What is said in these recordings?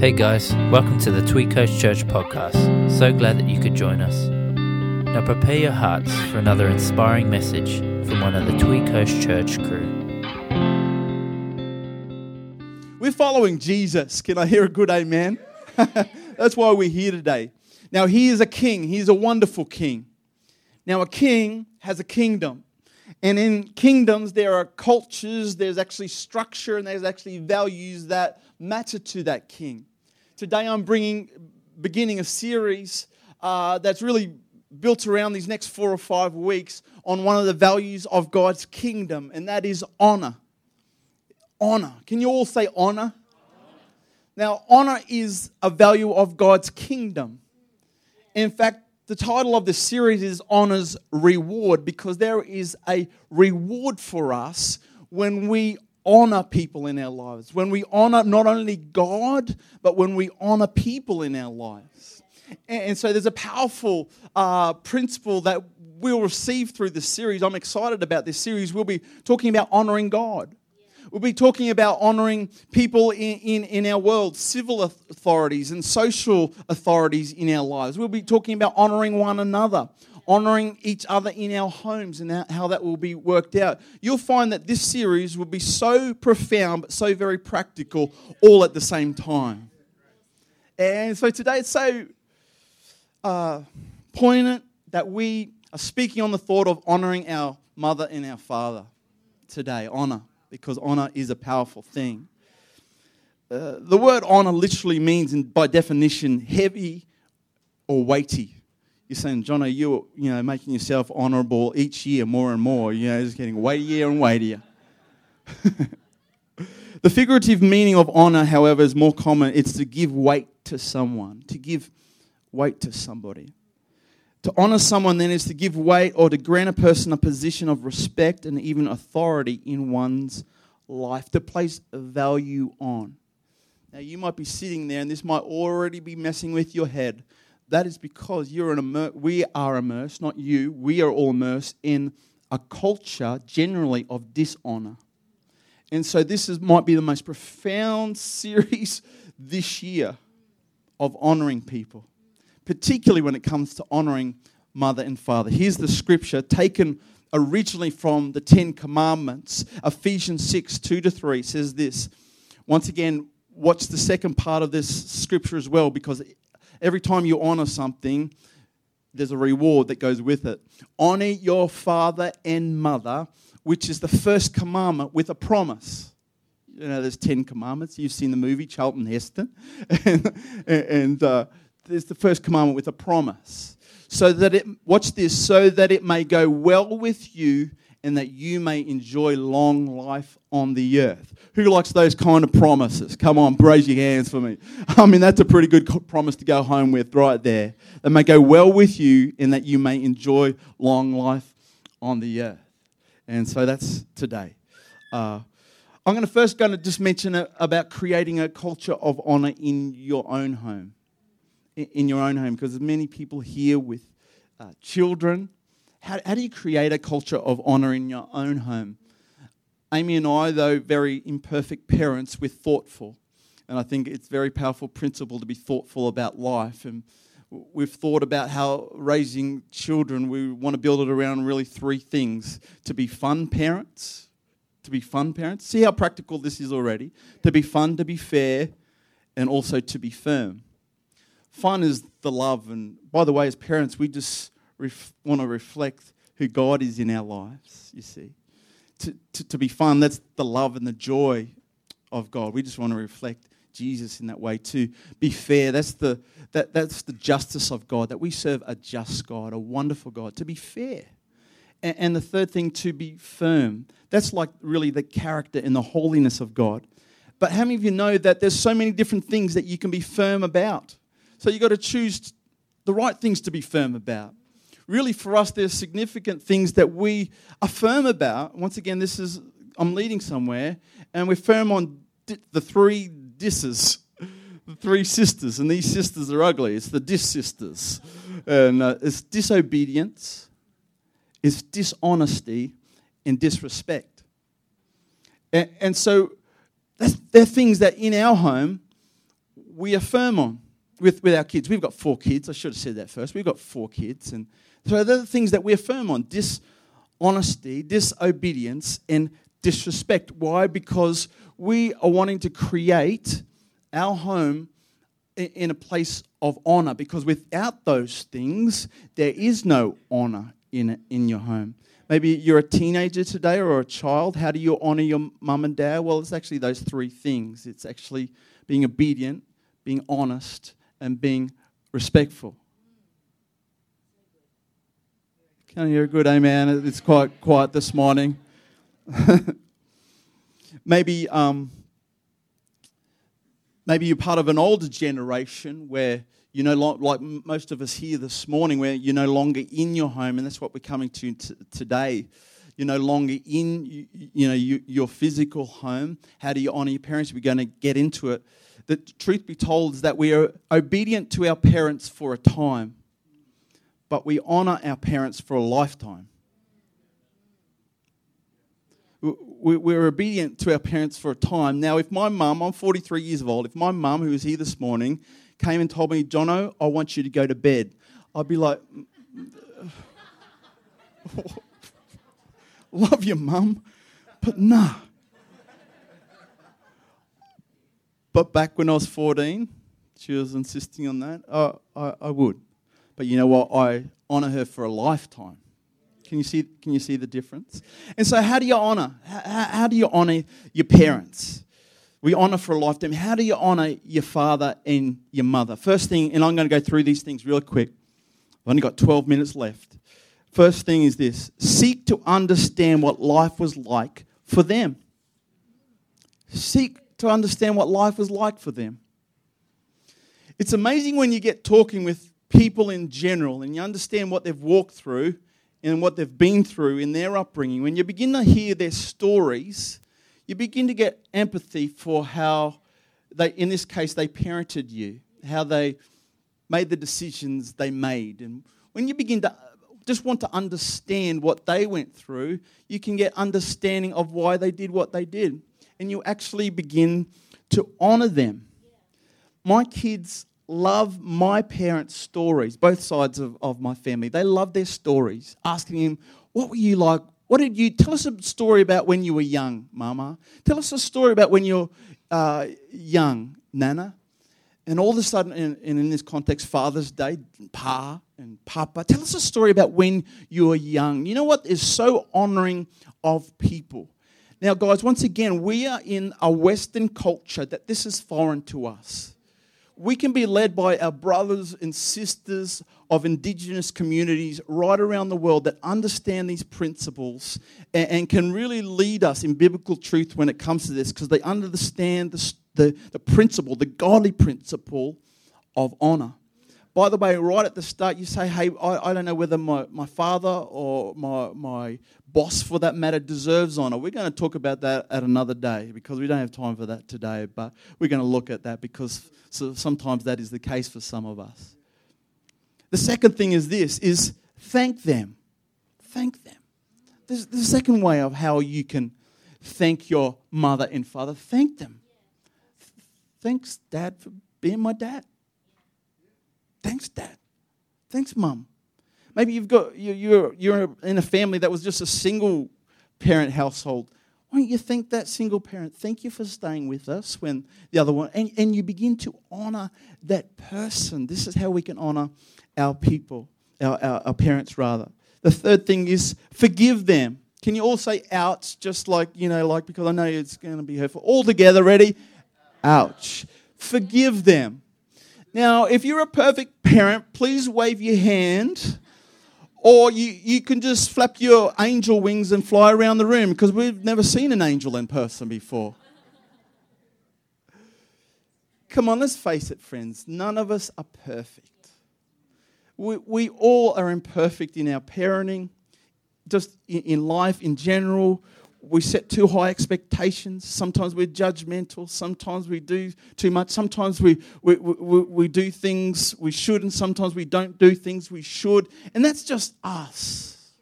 Hey guys, welcome to the Tweed Coast Church podcast. So glad that you could join us. Now prepare your hearts for another inspiring message from one of the Tweed Coast Church crew. We're following Jesus. Can I hear a good amen? That's why we're here today. Now, he is a king, he's a wonderful king. Now, a king has a kingdom. And in kingdoms, there are cultures, there's actually structure, and there's actually values that matter to that king. Today, I'm bringing, beginning a series uh, that's really built around these next four or five weeks on one of the values of God's kingdom, and that is honor. Honor. Can you all say honor? Now, honor is a value of God's kingdom. In fact, the title of this series is Honor's Reward because there is a reward for us when we honor people in our lives, when we honor not only God, but when we honor people in our lives. And so there's a powerful uh, principle that we'll receive through this series. I'm excited about this series. We'll be talking about honoring God. We'll be talking about honoring people in, in, in, our world, civil authorities and social authorities in our lives. We'll be talking about honoring one another, honoring each other in our homes, and how that will be worked out. You'll find that this series will be so profound, but so very practical, all at the same time. And so today it's so uh, poignant that we are speaking on the thought of honoring our mother and our father today. Honor because honor is a powerful thing. Uh, the word honor literally means, by definition, heavy or weighty. You're saying, John, are you, you know, making yourself honorable each year more and more? You know, just getting weightier and weightier. the figurative meaning of honor, however, is more common. It's to give weight to someone, to give weight to somebody. To honor someone then is to give weight or to grant a person a position of respect and even authority in one's life, to place value on. Now, you might be sitting there and this might already be messing with your head. That is because you're an immer- we are immersed, not you, we are all immersed in a culture generally of dishonor. And so, this is, might be the most profound series this year of honoring people particularly when it comes to honoring mother and father. Here's the scripture taken originally from the Ten Commandments. Ephesians 6 2 to 3 says this. Once again, watch the second part of this scripture as well, because every time you honor something, there's a reward that goes with it. Honor your father and mother, which is the first commandment with a promise. You know, there's 10 commandments. You've seen the movie Charlton Heston. and, and uh, there's the first commandment with a promise. So that it, watch this, so that it may go well with you and that you may enjoy long life on the earth. Who likes those kind of promises? Come on, raise your hands for me. I mean, that's a pretty good promise to go home with right there. That may go well with you and that you may enjoy long life on the earth. And so that's today. Uh, I'm going to first going to just mention about creating a culture of honor in your own home in your own home because there's many people here with uh, children. How, how do you create a culture of honor in your own home? Amy and I, though very imperfect parents, we're thoughtful. And I think it's a very powerful principle to be thoughtful about life. And we've thought about how raising children, we want to build it around really three things to be fun parents, to be fun parents. See how practical this is already. To be fun, to be fair, and also to be firm fun is the love. And by the way, as parents, we just ref- want to reflect who God is in our lives, you see. To, to, to be fun, that's the love and the joy of God. We just want to reflect Jesus in that way to be fair. That's the, that, that's the justice of God, that we serve a just God, a wonderful God, to be fair. And, and the third thing, to be firm. That's like really the character and the holiness of God. But how many of you know that there's so many different things that you can be firm about? So you've got to choose the right things to be firm about. Really, for us, there's significant things that we are firm about. Once again, this is, I'm leading somewhere, and we're firm on di- the three disses, the three sisters, and these sisters are ugly. It's the dis sisters. And uh, it's disobedience, it's dishonesty, and disrespect. And, and so they're things that in our home we affirm on with, with our kids. We've got four kids. I should have said that first. We've got four kids. And so they're the things that we affirm on dishonesty, disobedience, and disrespect. Why? Because we are wanting to create our home in a place of honor. Because without those things, there is no honor in, in your home. Maybe you're a teenager today or a child. How do you honor your mum and dad? Well, it's actually those three things it's actually being obedient, being honest, and being respectful. Can you hear a good amen? It's quite quiet this morning. maybe, um, maybe you're part of an older generation where you know, like most of us here this morning, where you're no longer in your home, and that's what we're coming to t- today. You're no longer in, you, you know, you, your physical home. How do you honor your parents? We're going to get into it. The truth be told is that we are obedient to our parents for a time, but we honor our parents for a lifetime. We're obedient to our parents for a time. Now, if my mum, I'm 43 years old, if my mum, who is here this morning, came and told me, Jono, I want you to go to bed, I'd be like, love you, mum, but nah. But back when I was 14, she was insisting on that, uh, I, I would. But you know what? I honour her for a lifetime. Can you see, can you see the difference? And so, how do you honour? How, how do you honour your parents? We honour for a lifetime. How do you honour your father and your mother? First thing, and I'm going to go through these things real quick. I've only got 12 minutes left. First thing is this seek to understand what life was like for them. Seek to understand what life was like for them. It's amazing when you get talking with people in general and you understand what they've walked through and what they've been through in their upbringing. When you begin to hear their stories, you begin to get empathy for how they, in this case, they parented you, how they made the decisions they made. And when you begin to uh, just want to understand what they went through, you can get understanding of why they did what they did. And you actually begin to honor them. My kids love my parents' stories, both sides of, of my family. They love their stories, asking him, What were you like what did you tell us a story about when you were young, Mama? Tell us a story about when you're uh, young, Nana. And all of a sudden, and in, in, this context, Father's Day, Pa and Papa, tell us a story about when you were young. You know what is so honoring of people? Now, guys, once again, we are in a Western culture that this is foreign to us we can be led by our brothers and sisters of indigenous communities right around the world that understand these principles and, and can really lead us in biblical truth when it comes to this because they understand the, the, the principle, the godly principle of honor. By the way, right at the start, you say, hey, I, I don't know whether my, my father or my, my boss, for that matter, deserves honor. We're going to talk about that at another day because we don't have time for that today, but we're going to look at that because so sometimes that is the case for some of us. The second thing is this, is thank them. Thank them. There's the second way of how you can thank your mother and father. Thank them. Thanks, Dad, for being my dad. Thanks, Dad. Thanks, Mum. Maybe you've got you're you're in a family that was just a single parent household. Why don't you thank that single parent? Thank you for staying with us when the other one, and, and you begin to honor that person. This is how we can honor our people, our, our, our parents, rather. The third thing is forgive them. Can you all say ouch, just like, you know, like, because I know it's going to be hurtful. All together, ready? Ouch. Forgive them. Now, if you're a perfect parent, please wave your hand. Or you, you can just flap your angel wings and fly around the room because we've never seen an angel in person before. Come on, let's face it, friends. None of us are perfect. We, we all are imperfect in our parenting, just in, in life in general we set too high expectations. Sometimes we're judgmental. Sometimes we do too much. Sometimes we, we, we, we do things we should, and sometimes we don't do things we should. And that's just us.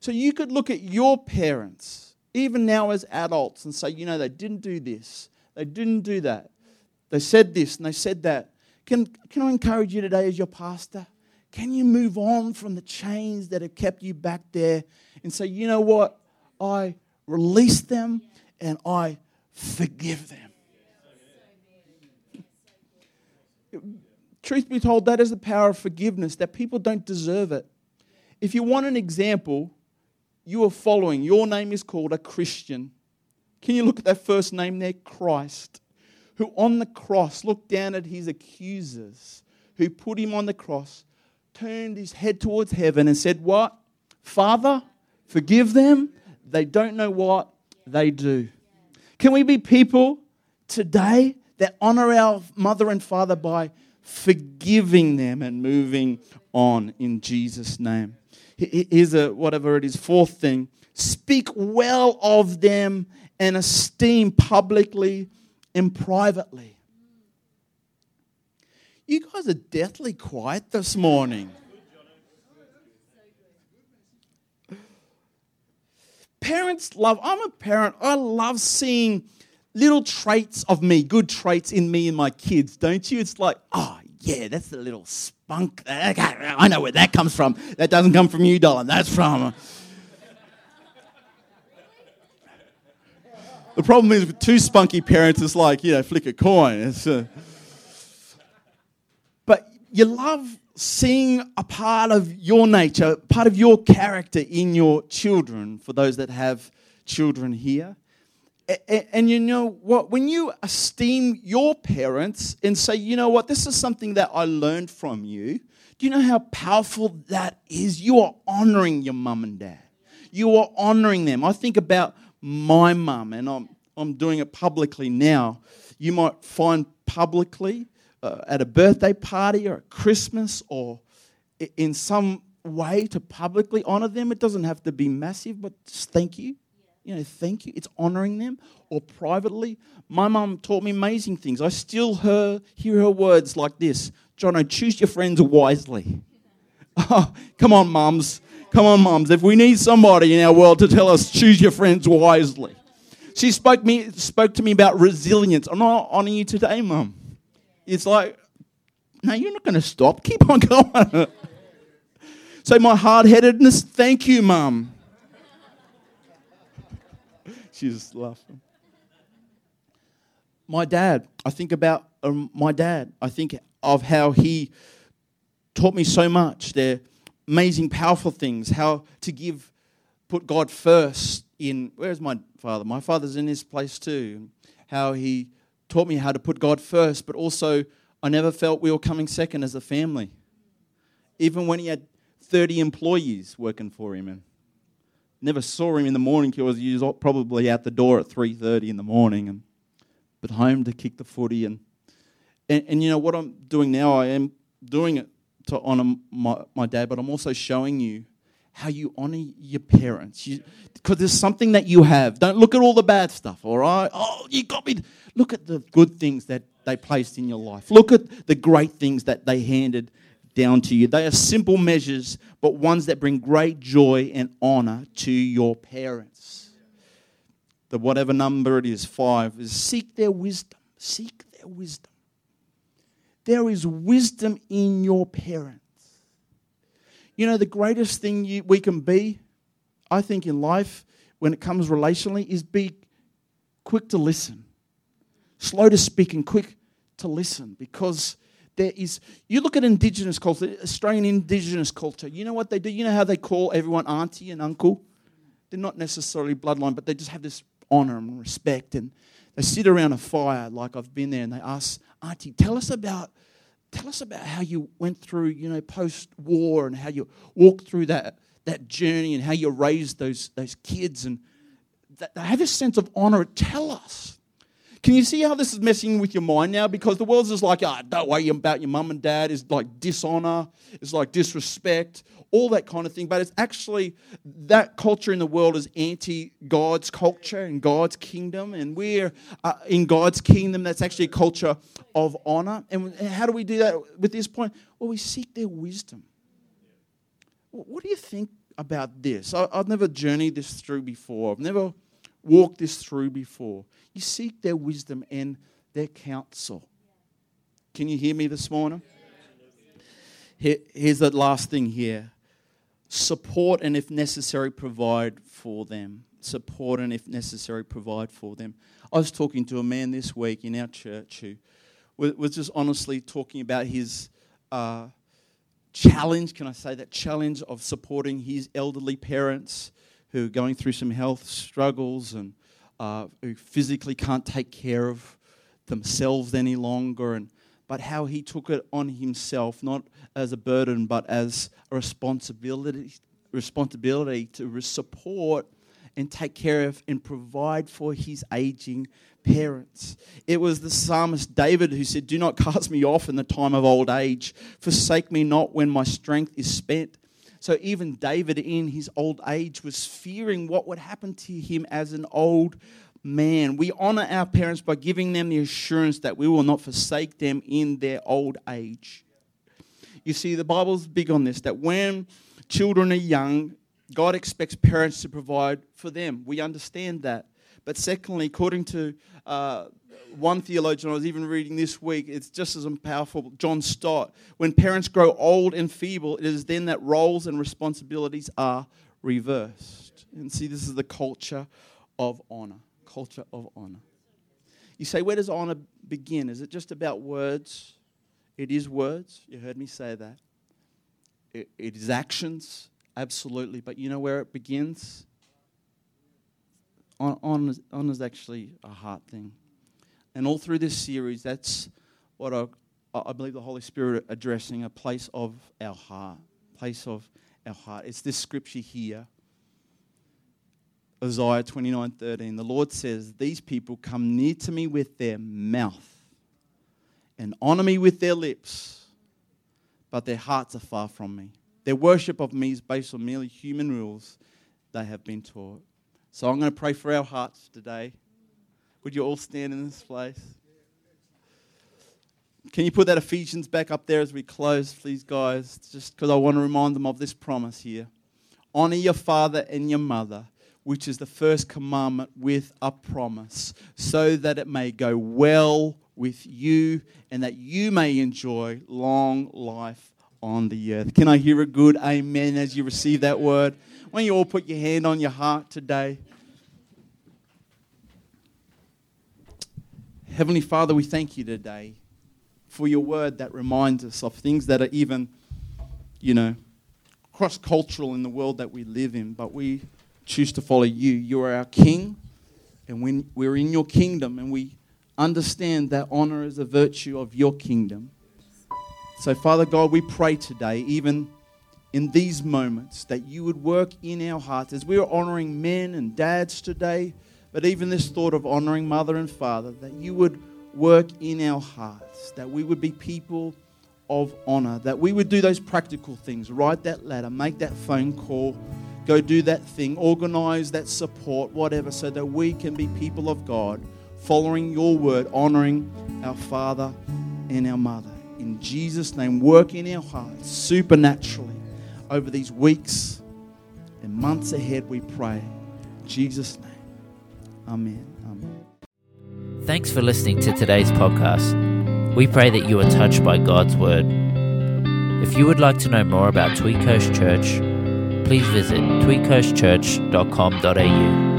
So you could look at your parents, even now as adults, and say, you know, they didn't do this, they didn't do that. they said this and they said that. Can, can I encourage you today as your pastor? Can you move on from the chains that have kept you back there and say, you know what? I release them and I forgive them. Truth be told, that is the power of forgiveness, that people don't deserve it. If you want an example, you are following, your name is called a Christian. Can you look at that first name there? Christ, who on the cross looked down at his accusers, who put him on the cross, turned his head towards heaven and said, What? Father, forgive them. They don't know what they do. Can we be people today that honor our mother and father by forgiving them and moving on in Jesus' name? Here's a whatever it is, fourth thing speak well of them and esteem publicly and privately. You guys are deathly quiet this morning. Parents love, I'm a parent, I love seeing little traits of me, good traits in me and my kids, don't you? It's like, oh, yeah, that's the little spunk. I know where that comes from. That doesn't come from you, darling. That's from. The problem is with two spunky parents, it's like, you know, flick a coin. It's, Uh... But you love seeing a part of your nature, part of your character in your children, for those that have children here. And you know what? When you esteem your parents and say, you know what, this is something that I learned from you, do you know how powerful that is? You are honoring your mum and dad. You are honoring them. I think about my mum, and I'm, I'm doing it publicly now. You might find publicly uh, at a birthday party or Christmas or in some way to publicly honor them. It doesn't have to be massive, but just thank you you know, thank you. It's honoring them. Or privately, my mum taught me amazing things. I still hear her words like this Jono, choose your friends wisely. Oh, come on, mums. Come on, mums. If we need somebody in our world to tell us, choose your friends wisely. She spoke, me, spoke to me about resilience. I'm not honoring you today, mum. It's like, no, you're not going to stop. Keep on going. so, my hard headedness, thank you, mum. She's laughing. My dad, I think about um, my dad. I think of how he taught me so much. They're amazing, powerful things. How to give, put God first in. Where's my father? My father's in this place too. How he taught me how to put God first, but also I never felt we were coming second as a family. Even when he had 30 employees working for him. And never saw him in the morning because he was probably out the door at 3.30 in the morning and but home to kick the footy and, and, and you know what i'm doing now i am doing it to honour my, my dad but i'm also showing you how you honour your parents because there's something that you have don't look at all the bad stuff all right oh you got me look at the good things that they placed in your life look at the great things that they handed down to you. They are simple measures, but ones that bring great joy and honor to your parents. The whatever number it is, five, is seek their wisdom. Seek their wisdom. There is wisdom in your parents. You know, the greatest thing you, we can be, I think, in life when it comes relationally is be quick to listen, slow to speak, and quick to listen because there is, you look at indigenous culture, Australian indigenous culture, you know what they do? You know how they call everyone auntie and uncle? They're not necessarily bloodline, but they just have this honor and respect. And they sit around a fire, like I've been there, and they ask, Auntie, tell us about. Tell us about how you went through, you know, post-war and how you walked through that, that journey and how you raised those, those kids and they have a sense of honor. Tell us. Can you see how this is messing with your mind now? Because the world's just like, ah, oh, don't worry about your mum and dad. It's like dishonor, it's like disrespect, all that kind of thing. But it's actually that culture in the world is anti God's culture and God's kingdom. And we're uh, in God's kingdom, that's actually a culture of honor. And how do we do that with this point? Well, we seek their wisdom. What do you think about this? I've never journeyed this through before. I've never walked this through before. You seek their wisdom and their counsel. Can you hear me this morning? Here, here's the last thing here support and, if necessary, provide for them. Support and, if necessary, provide for them. I was talking to a man this week in our church who was just honestly talking about his uh, challenge, can I say that challenge of supporting his elderly parents who are going through some health struggles and uh, who physically can't take care of themselves any longer, and but how he took it on himself, not as a burden, but as a responsibility, responsibility to support and take care of and provide for his aging parents. It was the psalmist David who said, Do not cast me off in the time of old age, forsake me not when my strength is spent. So even David, in his old age, was fearing what would happen to him as an old man. We honor our parents by giving them the assurance that we will not forsake them in their old age. You see, the Bible's big on this that when children are young, God expects parents to provide for them. We understand that. But secondly, according to uh, one theologian I was even reading this week, it's just as powerful, John Stott. When parents grow old and feeble, it is then that roles and responsibilities are reversed. And see, this is the culture of honor. Culture of honor. You say, where does honor begin? Is it just about words? It is words. You heard me say that. it, it is actions, absolutely. But you know where it begins? Honor, is actually a heart thing. And all through this series, that's what I, I believe the Holy Spirit addressing a place of our heart. Place of our heart. It's this scripture here. Isaiah 29 13. The Lord says, These people come near to me with their mouth and honor me with their lips, but their hearts are far from me. Their worship of me is based on merely human rules they have been taught. So I'm going to pray for our hearts today. Would you all stand in this place? Can you put that Ephesians back up there as we close, please, guys? Just because I want to remind them of this promise here. Honor your father and your mother, which is the first commandment with a promise, so that it may go well with you and that you may enjoy long life on the earth. Can I hear a good amen as you receive that word? Why don't you all put your hand on your heart today? Heavenly Father, we thank you today for your word that reminds us of things that are even, you know, cross cultural in the world that we live in, but we choose to follow you. You are our King, and when we're in your kingdom, and we understand that honor is a virtue of your kingdom. So, Father God, we pray today, even in these moments that you would work in our hearts as we are honoring men and dads today, but even this thought of honoring mother and father, that you would work in our hearts, that we would be people of honor, that we would do those practical things write that letter, make that phone call, go do that thing, organize that support, whatever, so that we can be people of God, following your word, honoring our father and our mother. In Jesus' name, work in our hearts supernaturally over these weeks and months ahead, we pray. In Jesus' name. Amen. Amen. Thanks for listening to today's podcast. We pray that you are touched by God's word. If you would like to know more about Tweed Coast Church, please visit tweedcoastchurch.com.au